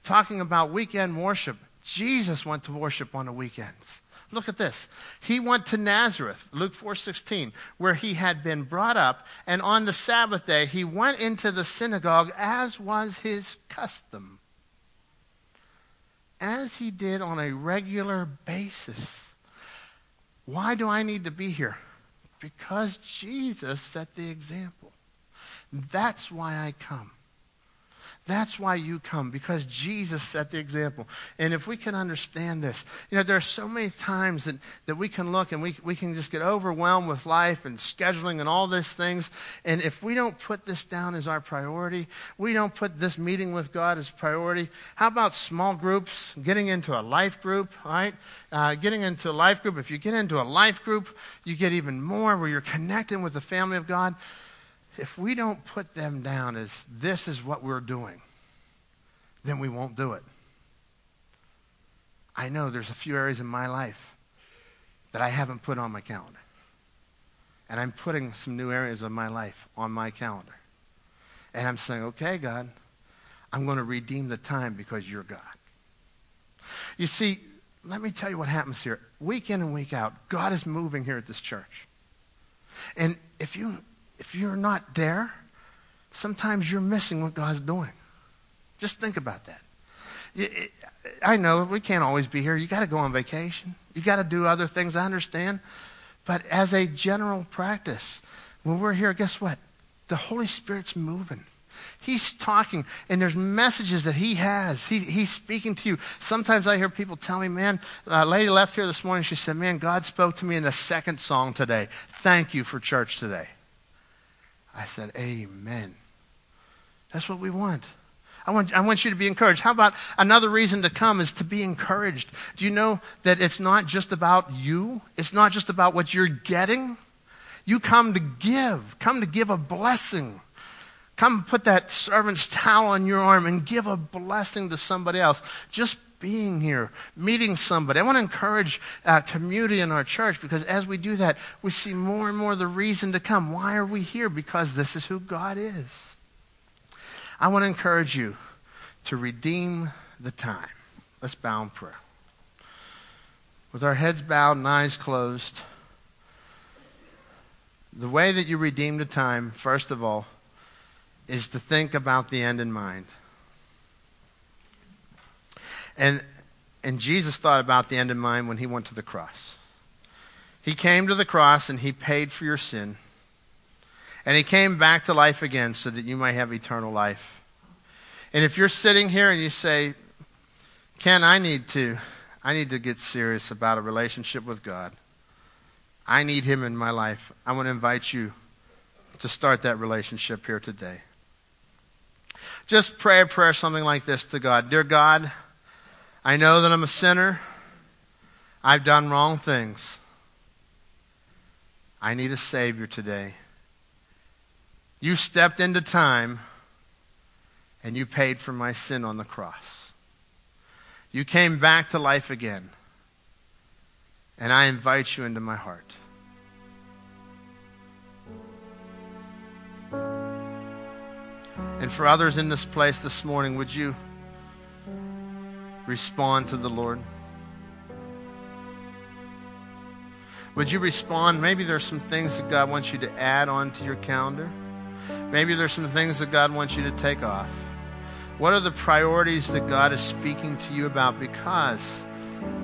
talking about weekend worship. Jesus went to worship on the weekends. Look at this. He went to Nazareth, Luke 4:16, where he had been brought up, and on the Sabbath day he went into the synagogue as was his custom. As he did on a regular basis. Why do I need to be here? Because Jesus set the example. That's why I come. That's why you come, because Jesus set the example. And if we can understand this, you know, there are so many times that, that we can look and we, we can just get overwhelmed with life and scheduling and all these things. And if we don't put this down as our priority, we don't put this meeting with God as priority, how about small groups, getting into a life group, right? Uh, getting into a life group. If you get into a life group, you get even more where you're connecting with the family of God if we don't put them down as this is what we're doing, then we won't do it. I know there's a few areas in my life that I haven't put on my calendar. And I'm putting some new areas of my life on my calendar. And I'm saying, okay, God, I'm going to redeem the time because you're God. You see, let me tell you what happens here. Week in and week out, God is moving here at this church. And if you if you're not there, sometimes you're missing what God's doing. Just think about that. I know we can't always be here. You got to go on vacation. You got to do other things. I understand. But as a general practice, when we're here, guess what? The Holy Spirit's moving. He's talking, and there's messages that he has. He, he's speaking to you. Sometimes I hear people tell me, man, a lady left here this morning. She said, man, God spoke to me in the second song today. Thank you for church today. I said, Amen. That's what we want. I want, I want you to be encouraged. How about another reason to come is to be encouraged? Do you know that it's not just about you? It's not just about what you're getting. You come to give, come to give a blessing. Come put that servant's towel on your arm and give a blessing to somebody else. Just being here, meeting somebody. I want to encourage uh, community in our church because as we do that, we see more and more the reason to come. Why are we here? Because this is who God is. I want to encourage you to redeem the time. Let's bow in prayer. With our heads bowed and eyes closed, the way that you redeem the time, first of all, is to think about the end in mind. And, and Jesus thought about the end in mind when he went to the cross. He came to the cross and he paid for your sin. And he came back to life again so that you might have eternal life. And if you're sitting here and you say, Ken, I need to, I need to get serious about a relationship with God. I need him in my life. I want to invite you to start that relationship here today. Just pray a prayer something like this to God. Dear God, I know that I'm a sinner. I've done wrong things. I need a Savior today. You stepped into time and you paid for my sin on the cross. You came back to life again, and I invite you into my heart. And for others in this place this morning, would you respond to the Lord? Would you respond? Maybe there's some things that God wants you to add on to your calendar. Maybe there's some things that God wants you to take off. What are the priorities that God is speaking to you about? Because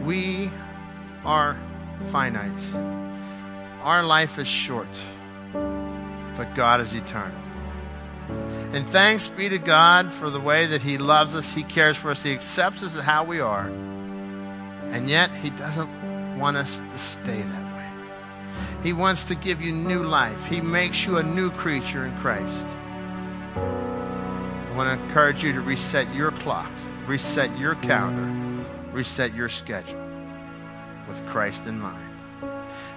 we are finite. Our life is short, but God is eternal. And thanks be to God for the way that He loves us, He cares for us, He accepts us as how we are. And yet, He doesn't want us to stay that way. He wants to give you new life, He makes you a new creature in Christ. I want to encourage you to reset your clock, reset your calendar, reset your schedule with Christ in mind.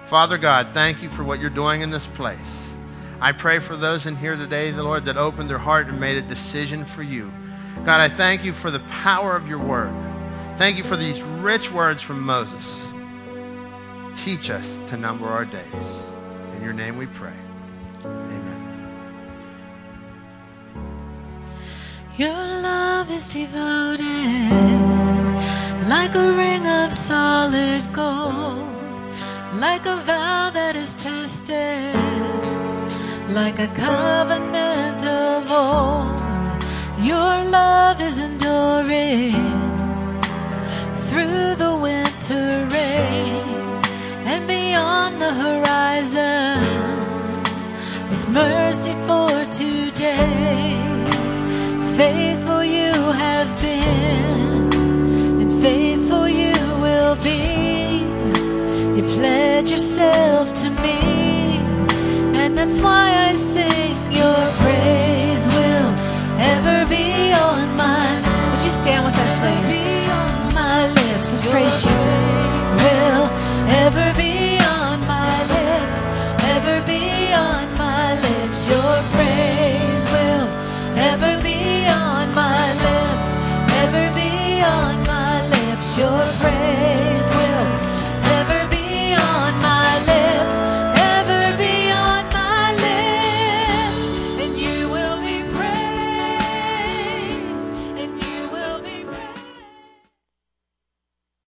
Father God, thank you for what you're doing in this place. I pray for those in here today, the Lord, that opened their heart and made a decision for you. God, I thank you for the power of your word. Thank you for these rich words from Moses. Teach us to number our days. In your name we pray. Amen. Your love is devoted like a ring of solid gold, like a vow that is tested like a covenant of old. Your love is enduring through the winter rain and beyond the horizon with mercy for today. Faithful you have been, and faithful you will be. You pledge yourself to me, that's why I sing. Your praise will ever be on mine. Would you stand with us, please? My lips, praise Jesus. Will ever be